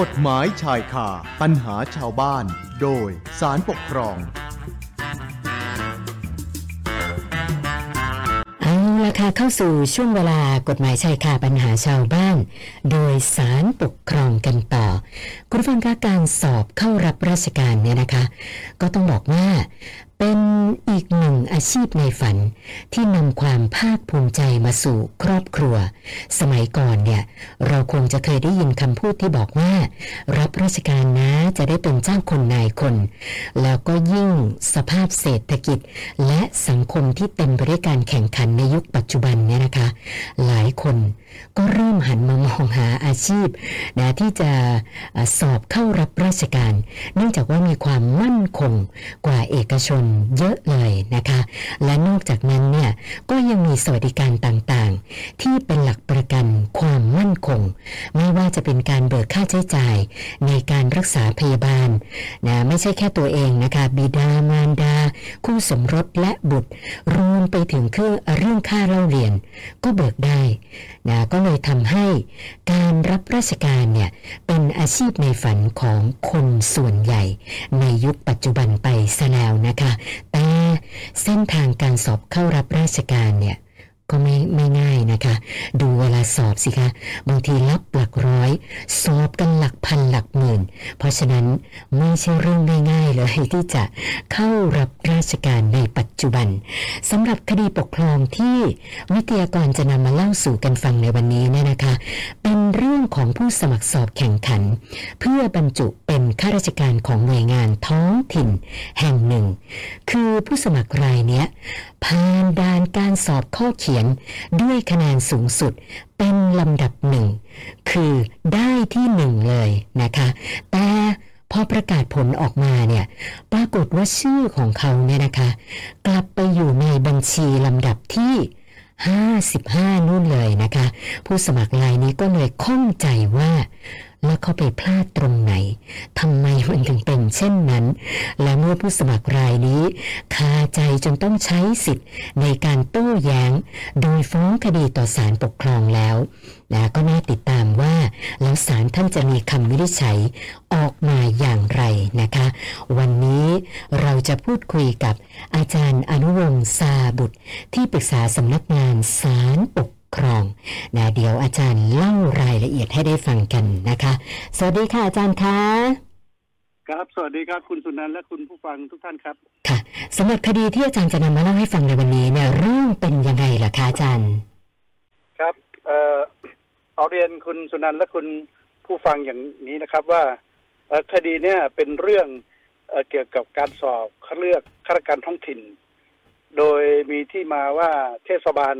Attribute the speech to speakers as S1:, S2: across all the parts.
S1: กฎหมายชายคาปัญหาชาวบ้าน โดยสารปกครอง
S2: เอาละค่ะเข้าสู่ช่วงเวลากฎหมายชายคาปัญหาชาวบ้าน โดยสารปกครองกันต่อ คุณผู้ฟังคะการสอบเข้ารับราชการเนี่ยนะคะ ก็ต้องบอกว่าเป็นอีกหนึ่งอาชีพในฝันที่นำความภาคภูมิใจมาสู่ครอบครัว สมัยก่อนเนี่ย เราคงจะเคยได้ยินคำพูดที่บอกว่า รับราชการนะจะได้เป็นเจ้าคนนายคน แล้วก็ยิ่งสภาพเศรษฐกิจ และสังคมที่เต็มไปด้วยการแข่งขันในยุคปัจจุบันเนี่ยนะคะ หลายคนก็เริ่มหันมามองหาอาชีพนะที่จะสอบเข้ารับราชการ เนื่องจากว่ามีความมั่นคงกว่าเอกชนเยอะเลยนะคะ และนอกจากนั้นเนี่ยก็ยังมีสวัสดิการต่างๆ ที่เป็นหลักประกันความมั่นคง ไม่ว่าจะเป็นการเบิกค่าใช้จ่าย ในการรักษาพยาบาลนะไม่ใช่แค่ตัวเองนะคะ บิดามารดา คู่สมรสและบุตร รวมไปถึงคือเรื่องค่าเล่าเรียน ก็เบิกได้ นะก็เลยทำให้การรับราชการเนี่ยเป็นอาชีพในฝันของคนส่วนใหญ่ ในยุคปัจจุบันไปซะแล้วนะคะ แต่เส้นทางการสอบเข้ารับราชการเนี่ย ก็ไม่ไม่ง่ายนะคะ ดูเวลาสอบสิคะ บางทีรับหลักร้อย สอบกันหลักพันหลักหมื่น เพราะฉะนั้นไม่ใช่เรื่องง่ายๆเลยที่จะเข้ารับราชการในปัจจุบันสำหรับคดีปกครองที่วิทยากรจะนำมาเล่าสู่กันฟังในวันนี้เนี่ยนะคะ เป็นเรื่องของผู้สมัครสอบแข่งขัน เพื่อบรรจุเป็นข้าราชการของหน่วยงานท้องถิ่นแห่งหนึ่ง คือผู้สมัครรายเนี้ย ผ่านด่านการสอบข้อเขียนด้วยคะแนนสูงสุดเป็นลำดับหนึ่ง คือได้ที่หนึ่งเลยนะคะ แต่พอประกาศผลออกมาเนี่ย ปรากฏว่าชื่อของเขาเนี่ยนะคะ กลับไปอยู่ในบัญชีลำดับที่55นู่นเลยนะคะ ผู้สมัครรายนี้ก็เลยข้องใจว่า แล้วเขาไปพลาดตรงไหนทำไมมันถึงเป็นเช่นนั้น และเมื่อผู้สมัครรายนี้ คาใจจนต้องใช้สิทธิ์ในการโต้แย้ง โดยฟ้องคดีต่อศาลปกครองแล้วนะก็น่าติดตามว่า แล้วศาลท่านจะมีคำวินิจฉัยออกมาอย่างไรนะคะ วันนี้เราจะพูดคุยกับอาจารย์อนุวงศ์ซาบุตร ที่ปรึกษาสำนักงานศาลปก ครองนะเดี๋ยวอาจารย์เล่ารายละเอียดให้ได้ฟังกันนะคะ สวัสดีค่ะอาจารย์คะ
S3: ครับ สวัสดีครับคุณสุนันท์และคุณผู้ฟังทุกท่านครับ
S2: ค่ะสำหรับคดีที่อาจารย์จะนำมาเล่าให้ฟังในวันนี้เนี่ยเรื่องเป็นยังไงล่ะคะอาจารย์
S3: ครับเอ่อเอาเรียนคุณสุนันท์และคุณผู้ฟังอย่างนี้นะครับว่าเอ่อคดีเนี่ยเป็นเรื่องเอ่อเกี่ยวกับการสอบคัดเลือกข้าราชการท้องถิ่น โดยมีที่มาว่าเทศบาล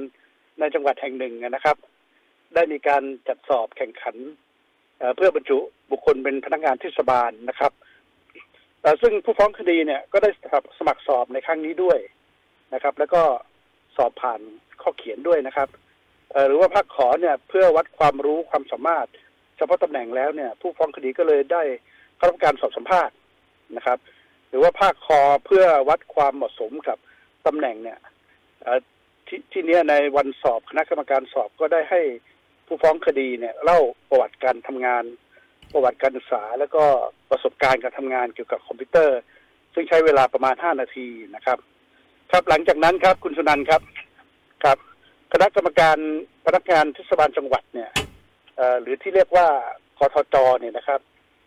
S3: ในจังหวัดแห่งหนึ่งนะครับ ได้มีการจัดสอบแข่งขันเพื่อบรรจุบุคคลเป็นพนักงานเทศบาลนะครับเอ่ซึ่งผู้ฟ้องคดีเนี่ยก็ได้สมัครสอบในครั้งนี้ด้วยนะครับ แล้วก็สอบผ่านข้อเขียนด้วยนะครับหรือว่าภาคขอเนี่ยเพื่อวัดความรู้ความสามารถ เฉพาะตำแหน่งแล้วเนี่ย ผู้ฟ้องคดีก็เลยได้เข้ารับการสอบสัมภาษณ์นะครับ หรือว่าภาคคอเพื่อวัดความเหมาะสมกับตำแหน่งเนี่ย ที่ที่เนี้ยในวันสอบคณะกรรมการสอบก็ได้ให้ผู้ฟ้องคดีเนี่ยเล่าประวัติการทำงาน ประวัติการศึกษา แล้วก็ประสบการณ์การทำงานเกี่ยวกับคอมพิวเตอร์ ซึ่งใช้เวลาประมาณห้านาทีนะครับ ครับหลังจากนั้นครับคุณสุนันท์ครับครับ คณะกรรมการพนักงานเทศบาลจังหวัดเนี่ยเอ่อหรือที่เรียกว่ากทจเนี่ยนะครับ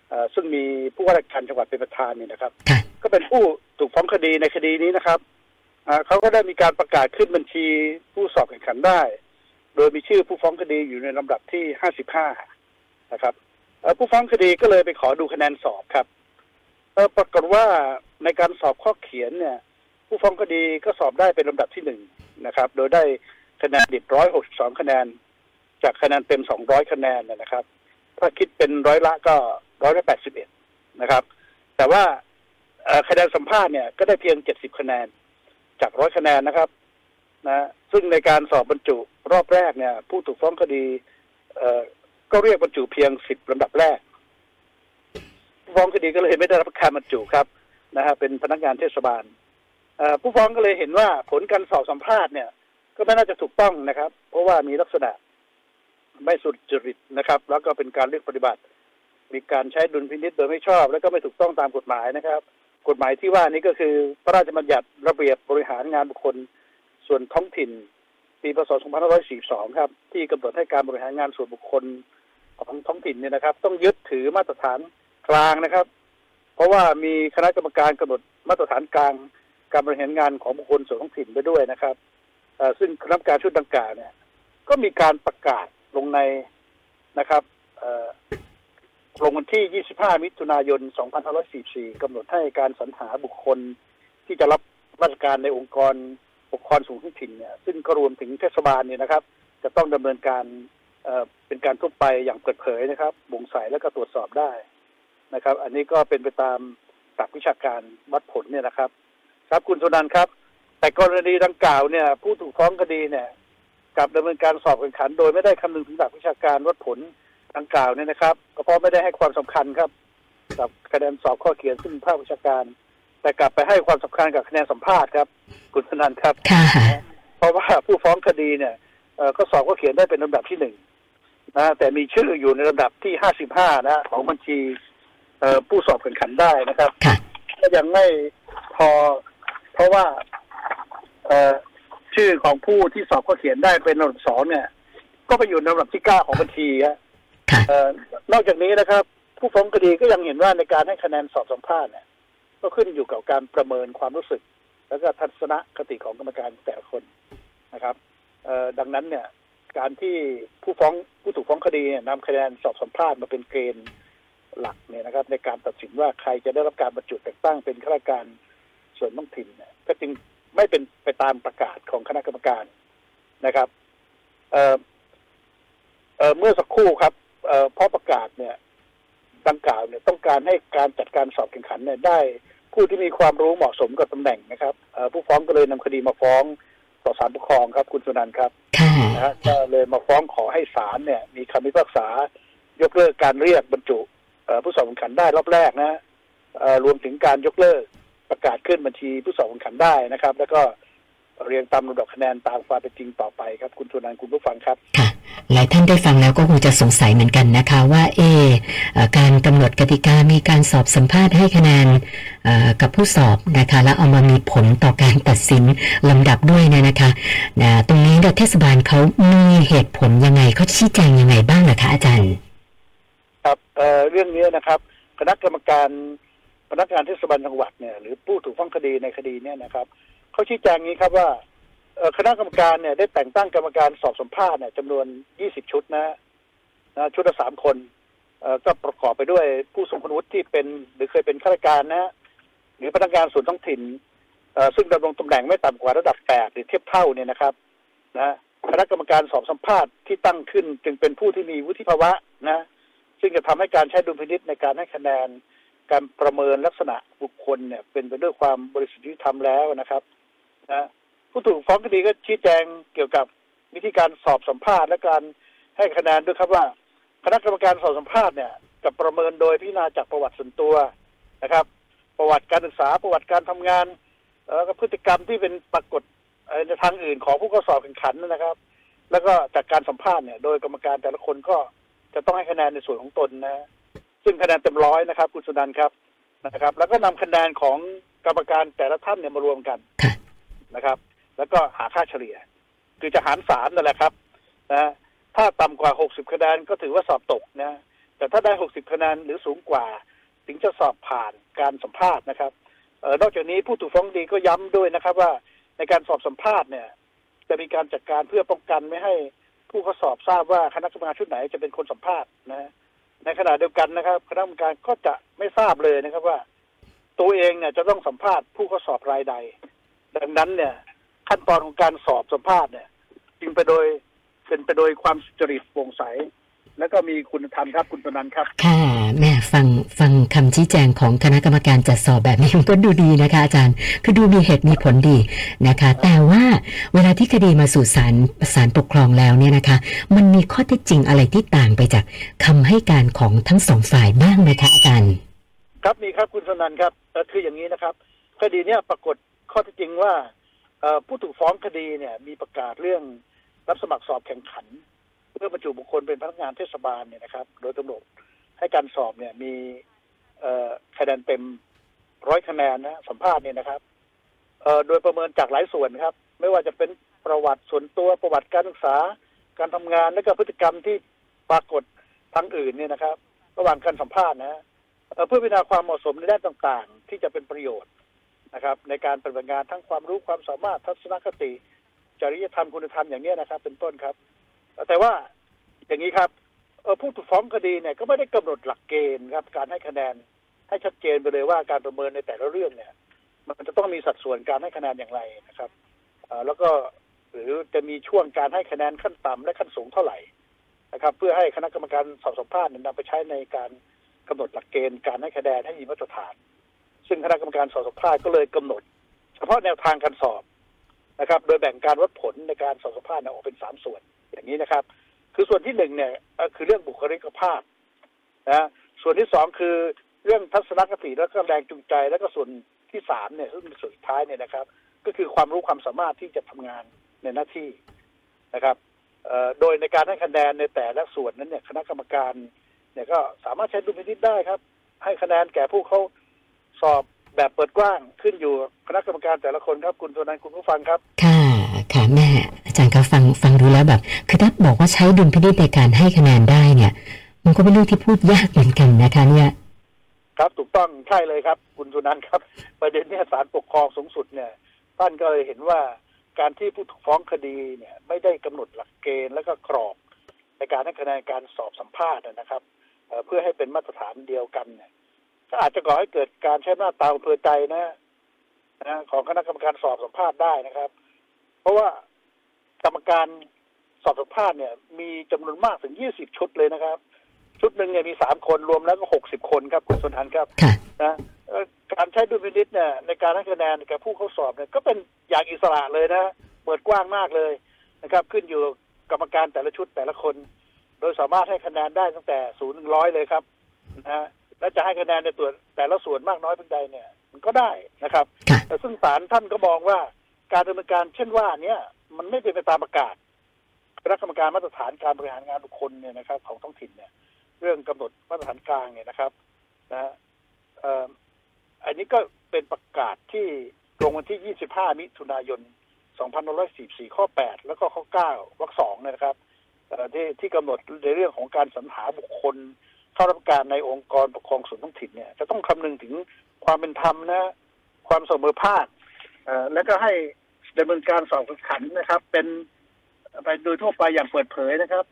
S3: เอ่อซึ่งมีผู้ว่าราชการจังหวัดเป็นประธานเนี่ยนะครับ
S2: ค่ะ
S3: ก็เป็นผู้ถูกฟ้องคดีในคดีนี้นะครับอ่า เขาก็ได้มีการประกาศขึ้นบัญชีผู้สอบแข่งขันได้ โดยมีชื่อผู้ฟ้องคดีอยู่ในลำดับที่ห้าสิบห้านะครับผู้ฟ้องคดีก็เลยไปขอดูคะแนนสอบครับปรากฏว่าในการสอบข้อเขียนเนี่ย ผู้ฟ้องคดีก็สอบได้เป็นลำดับที่หนึ่งนะครับ โดยได้คะแนนดิบร้อยหกสองคะแนน จากคะแนนเต็มสองร้อยคะแนนนะครับ ถ้าคิดเป็นร้อยละก็ร้อยละแปดสิบเอ็ดนะครับ แต่ว่าคะแนนสัมภาษณ์เนี่ยก็ได้เพียงเจ็ดสิบคะแนน จากร้อยคะแนนนะครับนะซึ่งในการสอบบรรจุรอบแรกเนี่ย ผู้ถูกฟ้องคดี เอ่อก็เรียกบรรจุเพียงสิบลำดับแรกผู้ฟ้องคดีก็เลยไม่ได้รับการบรรจุครับนะฮะเป็นพนักงานเทศบาลเอ่อผู้ฟ้องก็เลยเห็นว่าผลการสอบสัมภาษณ์เนี่ย ก็ไม่น่าจะถูกต้องนะครับ เพราะว่ามีลักษณะไม่สุจริตนะครับ แล้วก็เป็นการเลือกปฏิบัติ มีการใช้ดุลพินิษโดยไม่ชอบ และก็ไม่ถูกต้องตามกฎหมายนะครับ กฎหมายที่ว่านี้ก็คือพระราชบัญญัติระเบียบบริหารงานบุคคลส่วนท้องถิ่น ปีพศ 2542 ครับ ที่กำหนดให้การบริหารงานส่วนบุคคลของท้องถิ่นเนี่ยนะครับ ต้องยึดถือมาตรฐานกลางนะครับ เพราะว่ามีคณะกรรมการกำหนดมาตรฐานกลางการบริหารงานของบุคคลส่วนท้องถิ่นไปด้วยนะครับซึ่งคณะกรรมการชุดดังกล่าวเนี่ย ก็มีการประกาศลงในนะครับ ลงวันที่ 25 มิถุนายน 2544 กำหนดให้การสรรหาบุคคลที่จะรับราชการในองค์กรปกครองสูงท้องถิ่นเนี่ย ซึ่งก็รวมถึงเทศบาลเนี่ยนะครับ จะต้องดำเนินการเอ่อเป็นการทั่วไปอย่างเปิดเผยนะครับบ่งใสและก็ตรวจสอบได้นะครับ อันนี้ก็เป็นไปตามหลักวิชาการวัดผลเนี่ยนะครับ ครับคุณสุนันครับ แต่กรณีดังกล่าวเนี่ย ผู้ถูกฟ้องคดีเนี่ยกับดำเนินการสอบแข่งขัน โดยไม่ได้คำนึงถึงหลักวิชาการวัดผล ดังกล่าวเนี่ยนะครับ ก็เพราะไม่ได้ให้ความสำคัญครับ กับคะแนนสอบข้อเขียนซึ่งภาควิชาการ แต่กลับไปให้ความสำคัญกับคะแนนสัมภาษณ์ครับคุณสุนันท์ครับ
S2: ค่ะ
S3: เพราะว่าผู้ฟ้องคดีเนี่ยเอ่อก็สอบก็เขียนได้เป็นลำดับที่หนึ่งนะแต่มีชื่ออยู่ในลำดับที่ห้าสิบห้านะของบัญชีเอ่อผู้สอบแข่งขันได้นะครับ
S2: ค่ะ
S3: ก็ยังไม่พอ เพราะว่าเอ่อชื่อของผู้ที่สอบก็เขียนได้เป็นลำดับสองเนี่ย ก็ไปอยู่ในลำดับที่เก้าของบัญชีฮะ
S2: ค่ะ
S3: เอ่อ นอกจากนี้นะครับ ผู้ฟ้องคดีก็ยังเห็นว่าในการให้คะแนนสอบสัมภาษณ์เนี่ยก็ขึ้นอยู่กับการประเมินความรู้สึก แล้วก็ทัศนคติของกรรมการแต่ละคนนะครับดังนั้นเนี่ยการที่ผู้ฟ้องผู้ถูกฟ้องคดีเนี่ยนำคะแนนสอบสัมภาษณ์มาเป็นเกณฑ์หลักเนี่ยนะครับ ในการตัดสินว่าใครจะได้รับการบรรจุแต่งตั้งเป็นข้าราชการส่วนท้องถิ่นเนี่ยก็จึงไม่เป็นไปตามประกาศของคณะกรรมการนะครับเเเมื่อสักครู่ครับ เอ่อเพราะประกาศเนี่ยดังกล่าวเนี่ยต้องการให้การจัดการสอบแข่งขันเนี่ยได้ผู้ที่มีความรู้เหมาะสมกับตำแหน่งนะครับเอ่อผู้ฟ้องก็เลยนำคดีมาฟ้องต่อศาลปกครองครับ คุณสุนันท์ครับ
S2: ค่ะ
S3: นะฮะก็เลยมาฟ้องขอให้ศาลเนี่ย มีคำพิพากษายกเลิกการเรียกบรรจุเอ่อผู้สอบแข่งขันได้รอบแรกนะเอ่อรวมถึงการยกเลิกประกาศขึ้นบัญชีผู้สอบแข่งขันได้นะครับ แล้วก็ เรียงตามลำดับคะแนนตามความเป็นจริงต่อไปครับ คุณสุนันท์คุณผู้ฟังครับ
S2: ค่ะหลายท่านได้ฟังแล้วก็คงจะสงสัยเหมือนกันนะคะว่าเอะเอ่อการกำหนดกติกามีการสอบสัมภาษณ์ให้คะแนนเอ่อกับผู้สอบนะคะแล้วเอามามีผลต่อการตัดสินลำดับด้วยเนี่ยนะคะนะตรงนี้เนี่ยเทศบาลเขามีเหตุผลยังไงเขาชี้แจงยังไงบ้างนะคะอาจารย์
S3: ครับเอ่อเรื่องนี้นะครับคณะกรรมการพนักงานเทศบาลจังหวัดเนี่ยหรือผู้ถูกฟ้องคดีในคดีเนี่ยนะครับ เขาชี้แจงงี้ครับว่าคณะกรรมการเนี่ยได้แต่งตั้งกรรมการสอบสัมภาษณ์เนี่ยจำนวน 20 ชุดนะนะชุดละสามคนก็ประกอบไปด้วยผู้ทรงคุณวุฒิที่เป็น หรือเคยเป็นข้าราชการนะ หรือพนักงานส่วนท้องถิ่นซึ่งดำรงตำแหน่งไม่ต่ำกว่าระดับแปดหรือเทียบเท่าเนี่ยนะครับนะคณะกรรมการสอบสัมภาษณ์ที่ตั้งขึ้น จึงเป็นผู้ที่มีวุฒิภาวะนะ ซึ่งจะทำให้การใช้ดุลพินิษในการให้คะแนน การประเมินลักษณะบุคคลเนี่ยเป็นไปด้วยความบริสุทธิ์ธรรมแล้วนะครับ นะผู้ถูกฟ้องคดีก็ชี้แจงเกี่ยวกับวิธีการสอบสัมภาษณ์และการให้คะแนนด้วยครับว่า คณะกรรมการสอบสัมภาษณ์เนี่ยกับประเมินโดยพิจารณาจากประวัติส่วนตัวนะครับ ประวัติการศึกษาประวัติการทำงานแล้วก็พฤติกรรมที่เป็นปรากฏในทางอื่นของผู้เข้าสอบแข่งขันนะครับ แล้วก็จากการสัมภาษณ์เนี่ย โดยกรรมการแต่ละคนก็จะต้องให้คะแนนในส่วนของตนนะ ซึ่งคะแนนเต็มร้อยนะครับ คุณสุนันครับนะครับ แล้วก็นำคะแนนของกรรมการแต่ละท่านเนี่ยมารวมกัน นะครับ แล้วก็หาค่าเฉลี่ย คือจะหารสามนั่นแหละครับนะถ้าต่ำกว่าหกสิบคะแนนก็ถือว่าสอบตกนะแต่ถ้าได้หกสิบคะแนนหรือสูงกว่า ถึงจะสอบผ่านการสัมภาษณ์นะครับเออนอกจากนี้ผู้ถูกฟ้องดีก็ย้ำด้วยนะครับ ว่าในการสอบสัมภาษณ์เนี่ย จะมีการจัดการเพื่อป้องกันไม่ให้ผู้เข้าสอบทราบว่าคณะกรรมการชุดไหนจะเป็นคนสัมภาษณ์นะในขณะเดียวกันนะครับ คณะกรรมการก็จะไม่ทราบเลยนะครับว่า ตัวเองเนี่ยจะต้องสัมภาษณ์ผู้เข้าสอบรายใด ดังนั้นเนี่ย ขั้นตอนของการสอบสัมภาษณ์เนี่ยจึงไปโดยเป็นไปโดยความสุจริตโปร่งใส และก็มีคุณธรรมครับคุณปนันท์ครับ
S2: ค่ะแม่ฟังฟังคำชี้แจงของคณะกรรมการจัดสอบแบบนี้มันก็ดูดีนะคะ อาจารย์ คือดูมีเหตุมีผลดีนะคะ แต่ว่าเวลาที่คดีมาสู่ศาลศาลปกครองแล้วเนี่ยนะคะ มันมีข้อเท็จจริงอะไรที่ต่างไปจากคำให้การของทั้งสองฝ่ายบ้างไหมคะอาจารย์
S3: ครับมีครับคุณสนันท์ครับเอ่อคืออย่างนี้นะครับ คดีเนี้ยปรากฏ ข้อท็จจริงว่าผู้ถูกฟ้องคดีเนี่ย มีประกาศเรื่องรับสมัครสอบแข่งขัน เพื่อบรรจุบุคคลเป็นพนักงานเทศบาลเนี่ยนะครับ โดยกำหนดให้การสอบเนี่ยมีคะแนนเต็มร้อยคะแนนนะสัมภาษณ์เนี่ยนะครับโดยประเมินจากหลายส่วนครับ ไม่ว่าจะเป็นประวัติส่วนตัวประวัติการศึกษา การทำงานและก็พฤติกรรมที่ปรากฏทางอื่นเนี่ยนะครับ ระหว่างการสัมภาษณ์นะเพื่อพิจารณาความเหมาะสมในด้านต่างๆ ที่จะเป็นประโยชน์ นะครับ ในการปฏิบัติงานทั้งความรู้ความสามารถทัศนคติ จริยธรรมคุณธรรมอย่างนี้นะครับ เป็นต้นครับ แต่ว่าอย่างนี้ครับเผู้ถูกฟ้องคดีเนี่ยก็ไม่ได้กำหนดหลักเกณฑ์ครับ การให้คะแนนให้ชัดเจนไปเลยว่าการประเมินในแต่ละเรื่องเนี่ย มันจะต้องมีสัดส่วนการให้คะแนนอย่างไรนะครับแล้วก็หรือจะมีช่วงการให้คะแนนขั้นต่ำและขั้นสูงเท่าไหร่นะครับ เพื่อให้คณะกรรมการสอบสัมภาษณ์เนี่ยนำไปใช้ในการกำหนดหลักเกณฑ์การให้คะแนนให้มีมาตรฐาน ซึ่งคณะกรรมการสอบสัมภาษณ์ก็เลยกำหนด เฉพาะแนวทางการสอบนะครับ โดยแบ่งการวัดผลในการสอบสัมภาษณ์ออกเป็นสามส่วนอย่างนี้นะครับ คือส่วนที่หนึ่งเนี่ยคือเรื่องบุคลิกภาพนะส่วนที่สองคือเรื่องทัศนคติแล้วก็แรงจูงใจ แล้วก็ส่วนที่สามเนี่ยซึ่งเป็นส่วนสุดท้ายเนี่ยนะครับ ก็คือความรู้ความสามารถที่จะทำงานในหน้าที่นะครับโดยในการให้คะแนนในแต่ละส่วนนั้นเนี่ยคณะกรรมการเนี่ยก็สามารถใช้ดุลพินิจได้ครับ ให้คะแนนแก่ผู้เขา สอบแบบเปิดกว้างขึ้นอยู่คณะกรรมการแต่ละคนครับคุณตัวนั้นคุณผู้ฟังครับ
S2: ค่ะค่ะแม่อาจารย์คะฟังฟังดูแล้วแบบคือถ้าบอกว่าใช้ดุลพินิจในการให้คะแนนได้เนี่ย มันก็เป็นเรื่องที่พูดยากเหมือนกันนะคะ เนี่ย
S3: ครับถูกต้องใช่เลยครับ คุณสุนันท์ครับ ประเด็นเนี้ศาลปกครองสูงสุดเนี่ยท่านก็เลยเห็นว่าการที่ผู้ถูกฟ้องคดีเนี่ย ไม่ได้กำหนดหลักเกณฑ์และก็กรอบ ในการให้คะแนนการสอบสัมภาษณ์นะครับเอ่อเพื่อให้เป็นมาตรฐานเดียวกันเนี่ย ก็อาจจะก่อให้เกิดการใช้หน้าจตาอำเภอใจนะนะของคณะกรรมการสอบสัมภาษณ์ได้นะครับ เพราะว่ากรรมการสอบสัมภาษณ์เนี่ย มีจำนวนมากถึงยี่สิบชุดเลยนะครับ ชุดหนึ่งเนี่ยมีสามคนรวมแล้วก็หกสิบคนครับคุณสุนันท์ครับ
S2: ค่ะ
S3: นะเอ่อการใช้ดุลพินิจเนี่ยในการให้คะแนนแก่ผู้เข้าสอบเนี่ยก็เป็นอย่างอิสระเลยนะเปิดกว้างมากเลยนะครับ ขึ้นอยู่กับกรรมการแต่ละชุดแต่ละคน โดยสามารถให้คะแนนได้ตั้งแต่ศูนย์ถึงร้อยเลยครับนะฮะ และจะให้คะแนนในตัวแต่ละส่วนมากน้อยเพียงใดเนี่ยมันก็ได้นะครับ
S2: ค่ะ
S3: แต่ซึ่งศาลท่านก็มองว่าการดำเนินการเช่นว่าเนี้ยมันไม่เป็นไปตามประกาศคณะกรรมการมาตรฐานการบริหารงานบุคคลเนี่ยนะครับ ของท้องถิ่นเนี่ย เรื่องกำหนดมาตรฐานกลางเนี่ยนะครับนะฮะเอ่ออันนี้ก็เป็นประกาศที่ลงวันที่ 25 มิถุนายน 2544 ข้อ 8 แล้วก็ข้อ 9 วรรคสองเนยนะครับเอ่อที่ที่กำหนดในเรื่องของการสรรหาบุคคลเข้ารับการในองค์กรปกครองส่วนท้องถิ่นเนี่ยจะต้องคำนึงถึงความเป็นธรรมนะ ความเสมอภาคแล้วก็ให้ดำเนินการสอบขันนะครับ เป็นไปโดยทั่วไปอย่างเปิดเผยนะครับ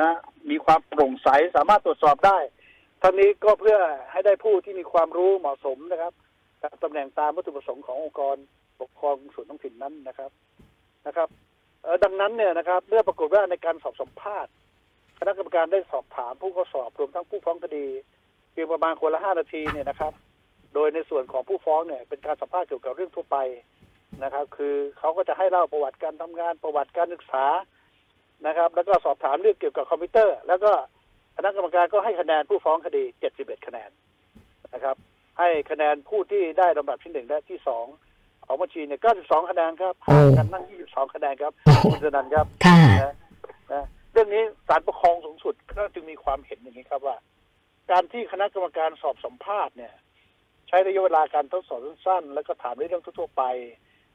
S3: นะ มีความโปร่งใสสามารถตรวจสอบได้ทั้งนี้ก็เพื่อให้ได้ผู้ที่มีความรู้เหมาะสมนะครับตำแหน่งตามวัตถุประสงค์ขององค์กรปกครองส่วนท้องถิ่นนั้นนะครับนะครับดังนั้นเนี่ยนะครับ เมื่อปรากฏว่าในการสอบสัมภาษณ์ คณะกรรมการได้สอบถามผู้เข้าสอบรวมทั้งผู้ฟ้องคดีเพียงประมาณคนละห้านาทีเนี่ยนะครับ โดยในส่วนของผู้ฟ้องเนี่ยเป็นการสัมภาษณ์เกี่ยวกับเรื่องทั่วไปนะครับ คือเขาก็จะให้เล่าประวัติการทำงานประวัติการศึกษานะครับ แล้วก็สอบถามเรื่องเกี่ยวกับคอมพิวเตอร์ แล้วก็คณะกรรมการก็ให้คะแนนผู้ฟ้องคดี71คะแนนนะครับ ให้คะแนนผู้ที่ได้ลำดับที่หนึ่งและที่สองของบัญชีเนี่ย92คะแนนครับห่างกันนั่ง22คะแนนครับ
S2: โอ้โห
S3: คุณสนันครับ
S2: ค่ะ
S3: นะนะ เรื่องนี้ศาลปกครองสูงสุดก็จึงมีความเห็นอย่างนี้ครับว่า การที่คณะกรรมการสอบสัมภาษณ์เนี่ย ใช้ระยะเวลาการทดสอบสั้นๆ แล้วก็ถามในเรื่องทั่วๆไป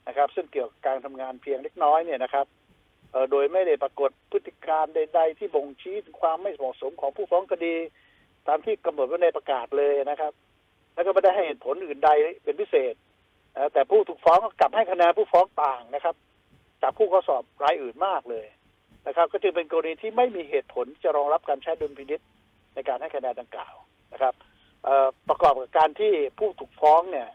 S3: นะครับ ซึ่งเกี่ยวกับการทำงานเพียงเล็กน้อยเนี่ยนะครับโดยไม่ได้ปรากฏพฤติการใด ๆ ที่บ่งชี้ถึงความไม่เหมาะสมของผู้ฟ้องคดี ตามที่กำหนดไว้ในประกาศเลยนะครับ แล้วก็ไม่ได้ให้เหตุผลอื่นใดเป็นพิเศษแต่ผู้ถูกฟ้องก็กลับให้คะแนนผู้ฟ้องต่างนะครับ จากผู้ข้อสอบรายอื่นมากเลย นะครับก็จึงเป็นกรณีที่ไม่มีเหตุผลจะรองรับการใช้ดุลพินิษในการให้คะแนนดังกล่าวนะครับประกอบกับการที่ผู้ถูกฟ้องเนี่ย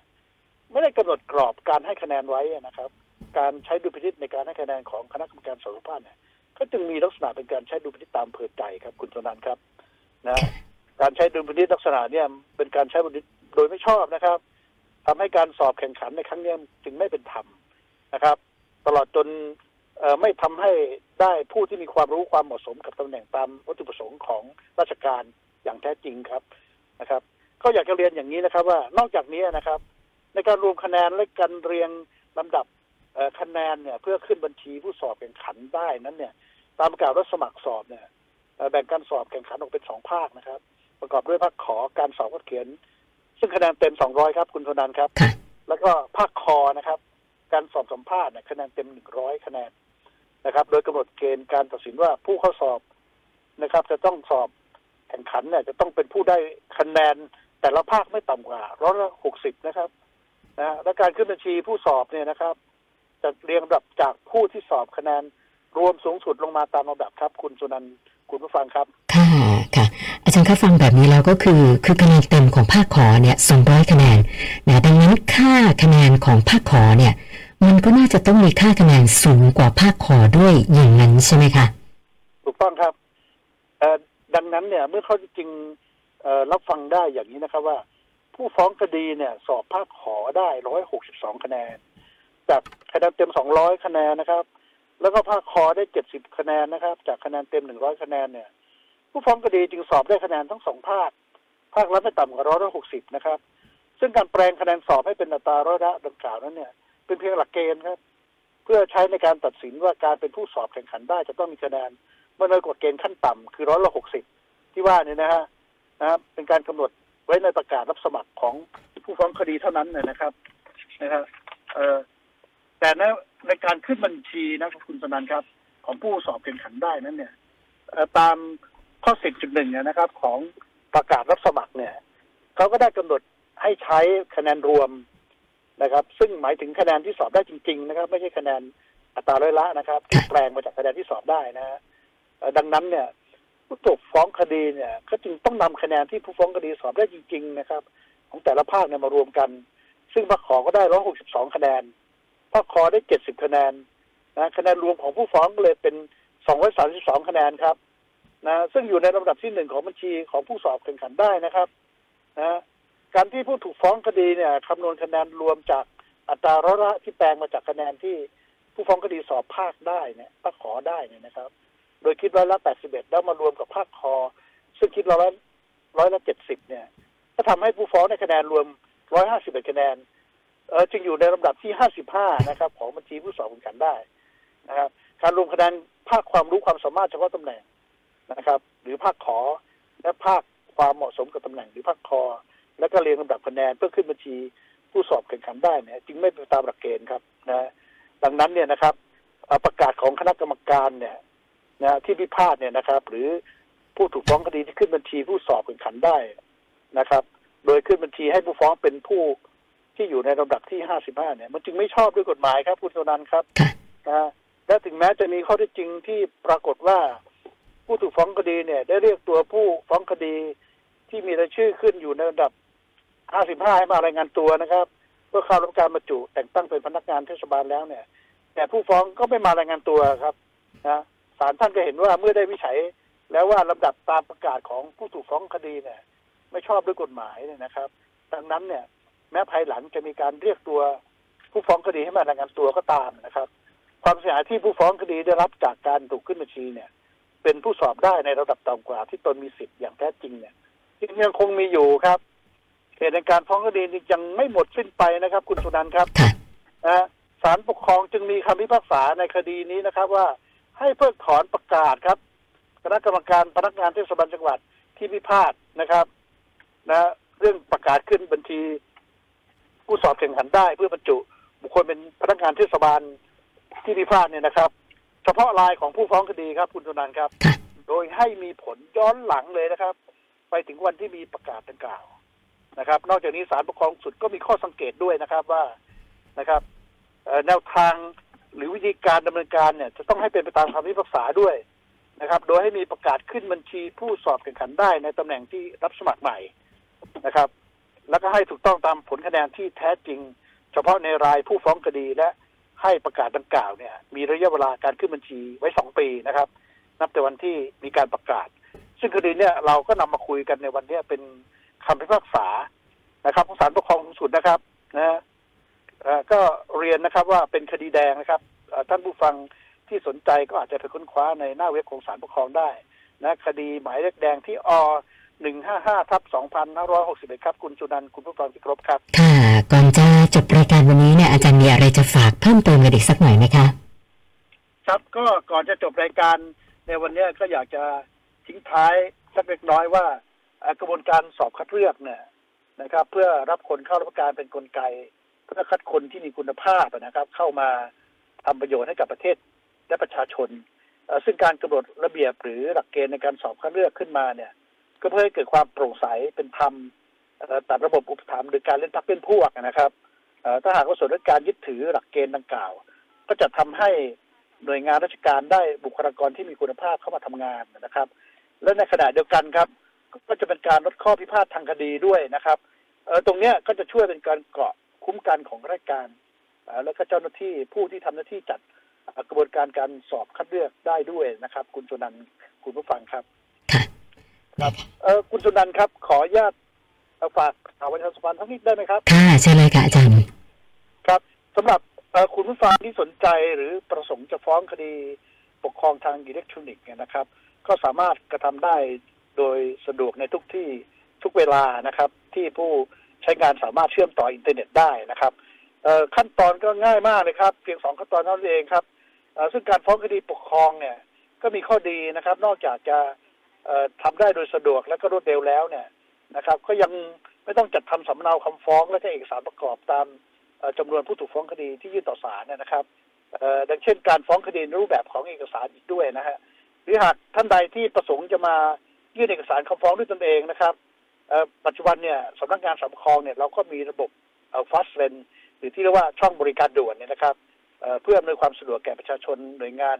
S3: ไม่ได้กำหนดกรอบการให้คะแนนไว้นะครับ การใช้ดุลพินิษในการให้คะแนนของคณะกรรมการสอบสัมภาษณ์เนี่ยก็จึงมีลักษณะเป็นการใช้ดุลพินิษตามอำเพอใจครับ คุณสนันครับนะการใช้ดุลพินิษลักษณะเนี่ยเป็นการใช้ดุลพินิษโดยไม่ชอบนะครับทำให้การสอบแข่งขันในครั้งนี้จึงไม่เป็นธรรมนะครับ ตลอดจน ไม่ทำให้ได้ผู้ที่มีความรู้ความเหมาะสมกับตำแหน่งตามวัตถุประสงค์ของราชการอย่างแท้จริงครับนะครับ ก็อยากจะเรียนอย่างนี้นะครับ ว่านอกจากนี้นะครับ ในการรวมคะแนนและการเรียงลำดับเอ่อคะแนนเนี่ย เพื่อขึ้นบัญชีผู้สอบแข่งขันได้นั้นเนี่ย ตามประกาศรับสมัครสอบเนี่ยเอ่อแบ่งการสอบแข่งขันออกเป็นสองภาคนะครับ ประกอบด้วยภาคขอการสอบข้อเขียน ซึ่งคะแนนเต็ม200ครับ คุณธนันครับ
S2: ค่ะ
S3: แล้วก็ภาคคอนะครับ การสอบสัมภาษณ์เนี่ยคะแนนเต็ม100คะแนน นะครับ โดยกำหนดเกณฑ์การตัดสินว่าผู้เข้าสอบนะครับ จะต้องสอบแข่งขันเนี่ยจะต้องเป็นผู้ได้คะแนนแต่ละภาคไม่ต่ำกว่าร้อยละหกสิบนะครับนะและการขึ้นบัญชีผู้สอบเนี่ยนะครับจะเรียงลำดับจากผู้ที่สอบคะแนนรวมสูงสุดลงมาตามลำดับครับ คุณสุนันท์คุณผู้ฟังครับ
S2: ค่ะค่ะ อาจารย์คะฟังแบบนี้แล้วก็คือ คือคะแนนเต็มของภาคขอเนี่ย200คะแนนนะดังนั้นค่าคะแนนของภาคขอเนี่ย มันก็น่าจะต้องมีค่าคะแนนสูงกว่าภาคขอด้วยอย่างนั้นใช่ไหมคะ
S3: ถูกต้องครับดังนั้นเนี่ย เมื่อเขาจริงรับฟังได้อย่างนี้นะครับว่า ผู้ฟ้องคดีเนี่ย สอบภาคขอได้ร้อยหกสิบสองคะแนน จากคะแนนเต็มสองร้อยคะแนนนะครับ แล้วก็ภาคคอได้เจ็ดสิบคะแนนนะครับ จากคะแนนเต็มหนึ่งร้อยคะแนนเนี่ย ผู้ฟ้องคดีจึงสอบได้คะแนนทั้งสองภาค ภาคละไม่ต่ำกว่าร้อยละหกสิบนะครับ ซึ่งการแปลงคะแนนสอบให้เป็นอัตราร้อยละดังกล่าวนั้นเนี่ย เป็นเพียงหลักเกณฑ์ครับ เพื่อใช้ในการตัดสินว่าการเป็นผู้สอบแข่งขันได้จะต้องมีคะแนนเมื่อโดยกฎเกณฑ์ขั้นต่ำคือร้อยละหกสิบที่ว่าเนี่ยนะฮะนะครับเป็นการกำหนดไว้ในประกาศรับสมัครของผู้ฟ้องคดีเท่านั้นนะครับนะครับเออแต่ในในการขึ้นบัญชีนะครับคุณสนันครับ ของผู้สอบแข่งขันได้นั้นเนี่ยตามข้อสิบจุดหนึ่งนะครับ ของประกาศรับสมัครเนี่ยเขาก็ได้กำหนดให้ใช้คะแนนรวม นะครับ ซึ่งหมายถึงคะแนนที่สอบได้จริง ๆ นะครับ ไม่ใช่คะแนนอัตราร้อยละนะครับที่แปลงมาจากคะแนนที่สอบได้นะฮะเอ่อดังนั้นเนี่ยผู้ถูกฟ้องคดีเนี่ยก็จึงต้องนำคะแนนที่ผู้ฟ้องคดีสอบได้จริง ๆ นะครับ ของแต่ละภาคเนี่ยมารวมกัน ซึ่งภาคขอก็ได้162คะแนนภาคคอได้70คะแนนนะคะแนนรวมของผู้ฟ้องก็เลยเป็น232คะแนนครับนะซึ่งอยู่ในลำดับที่หนึ่งของบัญชีของผู้สอบแข่งขันได้นะครับนะ การที่ผู้ถูกฟ้องคดีเนี่ยคำนวณคะแนนรวมจากอัตราร้อยละที่แปลงมาจากคะแนนที่ผู้ฟ้องคดีสอบภาคได้เนี่ยภาคขอได้เนี่ยนะครับ โดยคิดร้อยละ81แล้วมารวมกับภาคคอ ซึ่งคิดร้อยละร้อยละ70เนี่ย ก็ทำให้ผู้ฟ้องในคะแนนรวม151คะแนนเออจึงอยู่ในลำดับที่55นะครับ ของบัญชีผู้สอบแข่งขันได้นะครับ การรวมคะแนนภาคความรู้ความสามารถเฉพาะตำแหน่งนะครับ หรือภาคขอและภาคความเหมาะสมกับตำแหน่งหรือภาคคอ แล้วก็เรียงลำดับคะแนนเพื่อขึ้นบัญชีผู้สอบแข่งขันได้เนี่ยจึงไม่เป็นตามหลักเกณฑ์ครับนะดังนั้นเนี่ยนะครับเอ่อประกาศของคณะกรรมการเนี่ยนะที่พิพาทเนี่ยนะครับ หรือผู้ถูกฟ้องคดีที่ขึ้นบัญชีผู้สอบแข่งขันได้นะครับ โดยขึ้นบัญชีให้ผู้ฟ้องเป็นผู้ที่อยู่ในลำดับที่ห้าสิบห้าเนี่ย มันจึงไม่ชอบด้วยกฎหมายครับคุณโซนันท์ครับ
S2: ค่ะ
S3: นะและถึงแม้จะมีข้อเท็จจริงที่ปรากฏว่า ผู้ถูกฟ้องคดีเนี่ย ได้เรียกตัวผู้ฟ้องคดีที่มีรายชื่อขึ้นอยู่ในลำดับ ห้าสิบห้าให้มารายงานตัวนะครับ เพื่อเข้ารับการบรรจุแต่งตั้งเป็นพนักงานเทศบาลแล้วเนี่ย แต่ผู้ฟ้องก็ไม่มารายงานตัวครับนะศาลท่านก็เห็นว่าเมื่อได้วิจัยแล้วว่าลำดับตามประกาศของผู้ถูกฟ้องคดีเนี่ย ไม่ชอบด้วยกฎหมายเนี่ยนะครับ ดังนั้นเนี่ย แม้ภายหลังจะมีการเรียกตัวผู้ฟ้องคดีให้มารายงานตัวก็ตามนะครับ ความเสียหายที่ผู้ฟ้องคดีได้รับจากการถูกขึ้นบัญชีเนี่ย เป็นผู้สอบได้ในระดับต่ำกว่าที่ตนมีสิทธิ์อย่างแท้จริงเนี่ยยังคงมีอยู่ครับ เหตุในการฟ้องคดีนี้ยังไม่หมดสิ้นไปนะครับ คุณสุนันท์ครับ
S2: ค่ะ
S3: นะฮะศาลปกครองจึงมีคำพิพากษาในคดีนี้นะครับ ว่าให้เพิกถอนประกาศครับ คณะกรรมการพนักงานเทศบาลจังหวัดที่พิพาทนะครับ นะ เรื่องประกาศขึ้นบัญชี ผู้สอบแข่งขันได้เพื่อบรรจุ บุคคลเป็นพนักงานเทศบาลที่พิพาทเนี่ยนะครับ เฉพาะรายของผู้ฟ้องคดีครับ คุณสุนันท์ครับ
S2: ค่ะ
S3: โดยให้มีผลย้อนหลังเลยนะครับ ไปถึงวันที่มีประกาศดังกล่าว นะครับ นอกจากนี้ศาลปกครองสุดก็มีข้อสังเกตด้วยนะครับว่านะครับแนวทางหรือวิธีการดำเนินการเนี่ย จะต้องให้เป็นไปตามคำพิพากษาด้วยนะครับ โดยให้มีประกาศขึ้นบัญชีผู้สอบแข่งขันได้ในตำแหน่งที่รับสมัครใหม่นะครับ แล้วก็ให้ถูกต้องตามผลคะแนนที่แท้จริง เฉพาะในรายผู้ฟ้องคดีและให้ประกาศดังกล่าวเนี่ย มีระยะเวลาการขึ้นบัญชีไว้สองปีนะครับ นับแต่วันที่มีการประกาศ ซึ่งคดีเนี่ยเราก็นำมาคุยกันในวันนี้เป็น คำพิพากษานะครับของศาลปกครองสูงสุดนะครับนะฮะเอ่อก็เรียนนะครับว่าเป็นคดีแดงนะครับเอ่อท่านผู้ฟังที่สนใจก็อาจจะไปค้นคว้าในหน้าเว็บของศาลปกครองได้นะคดีหมายเลขแดงที่อหนึ่งห้าห้าทับสองพันห้าร้อยหกสิบเอ็ดครับ คุณจุนันท์คุณผู้ฟังที่ครบครับ
S2: ค่ะ ก่อนจะจบรายการวันนี้เนี่ยอาจารย์มีอะไรจะฝากเพิ่มเติมกันอีกสักหน่อยไหมคะ
S3: ครับก็ก่อนจะจบรายการในวันเนี้ยก็อยากจะทิ้งท้ายสักเล็กน้อยว่าเอ่อ กระบวนการสอบคัดเลือกเนี่ยนะครับ เพื่อรับคนเข้ารับการเป็นกลไก เพื่อคัดคนที่มีคุณภาพนะครับ เข้ามาทำประโยชน์ให้กับประเทศและประชาชน ซึ่งการกำหนดระเบียบหรือหลักเกณฑ์ในการสอบคัดเลือกขึ้นมาเนี่ย ก็เพื่อให้เกิดความโปร่งใสเป็นธรรมตัดระบบอุปถัมภ์หรือการเล่นพักเป็นพวกนะครับถ้าหากว่าส่วนราชการยึดถือหลักเกณฑ์ดังกล่าว ก็จะทำให้หน่วยงานราชการได้บุคลากรที่มีคุณภาพเข้ามาทำงานนะครับ และในขณะเดียวกันครับ ก็จะเป็นการลดข้อพิพาททางคดีด้วยนะครับเออตรงเนี้ยก็จะช่วยเป็นการเกราะคุ้มกันของราชการเอ่อแล้วก็เจ้าหน้าที่ผู้ที่ทำหน้าที่จัดเอ่อกระบวนการการสอบคัดเลือกได้ด้วยนะครับ คุณสุนันท์คุณผู้ฟังครับ
S2: ค่ะ
S3: ครับเออคุณสุนันท์ครับขออนุญาตเอ่อฝากข่าวประชาสัมพันธ์ทั้งนิดได้ไหมครับ
S2: ค่ะเชิญเลยค่ะอาจารย์
S3: ครับสำหรับเอ่อคุณผู้ฟังที่สนใจหรือประสงค์จะฟ้องคดีปกครองทางอิเล็กทรอนิกส์เนี่ยนะครับ ก็สามารถกระทำได้ โดยสะดวกในทุกที่ทุกเวลานะครับ ที่ผู้ใช้งานสามารถเชื่อมต่ออินเทอร์เน็ตได้นะครับขั้นตอนก็ง่ายมากเลยครับ เพียงสองขั้นตอนเท่านั้นเองครับซึ่งการฟ้องคดีปกครองเนี่ย ก็มีข้อดีนะครับ นอกจากจะเอ่อทำได้โดยสะดวกและก็รวดเร็วแล้วเนี่ยนะครับ ก็ยังไม่ต้องจัดทำสำเนาคำฟ้องและก็เอกสารประกอบตามเอ่อจำนวนผู้ถูกฟ้องคดีที่ยื่นต่อศาลนะครับดังเช่น การฟ้องคดีในรูปแบบของเอกสารอีกด้วยนะฮะหรือหากท่านใดที่ประสงค์จะมา ยื่นเอกสารคำฟ้องด้วยตนเองนะครับปัจจุบันเนี่ยสำนักงานสำคองเนี่ยเราก็มีระบบเอ่อ fast lane หรือที่เรียกว่าช่องบริการด่วนเนี่ยนะครับเพื่ออำนวยความสะดวกแก่ประชาชนหน่วยงาน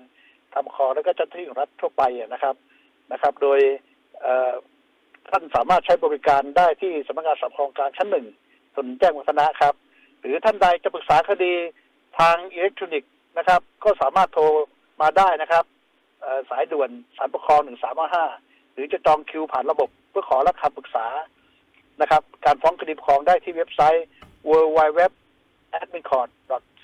S3: ทำคอแล้วก็เจ้าหน้าที่ของรัฐทั่วไปอะนะครับนะครับ โดยท่านสามารถใช้บริการได้ที่สำนักงานสำคองกลางชั้นหนึ่งถนนแจ้งวัฒนะครับ หรือท่านใดจะปรึกษาคดีทางอิเล็กทรอนิกส์นะครับ ก็สามารถโทรมาได้นะครับสายด่วนสารปกครอง1355ห รือจะจองคิวผ่านระบบเพื่อขอรับคำปรึกษานะครับ การฟ้องคดีปกครองได้ที่เว็บไซต์ w w w a d m i n c o r t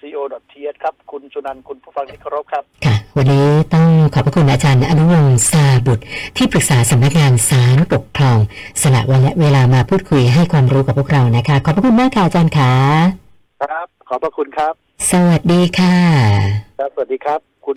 S3: co th ครับ คุณสุนันท์คุณผู้ฟังที่เคารพครับ
S2: ค่ะ วันนี้ต้องขอบพระคุณอาจารย์อนุวงศ์ซาบุตร ที่ปรึกษาสำนักงานศาลปกครอง สละวันและเวลามาพูดคุยให้ความรู้กับพวกเรานะคะ ขอบพระคุณมากค่ะอาจารย์ค่ะ
S3: ครับ ขอบพระคุณครับ
S2: สวัสดีค่ะ
S3: ครับ สวัสดีครับ คุณ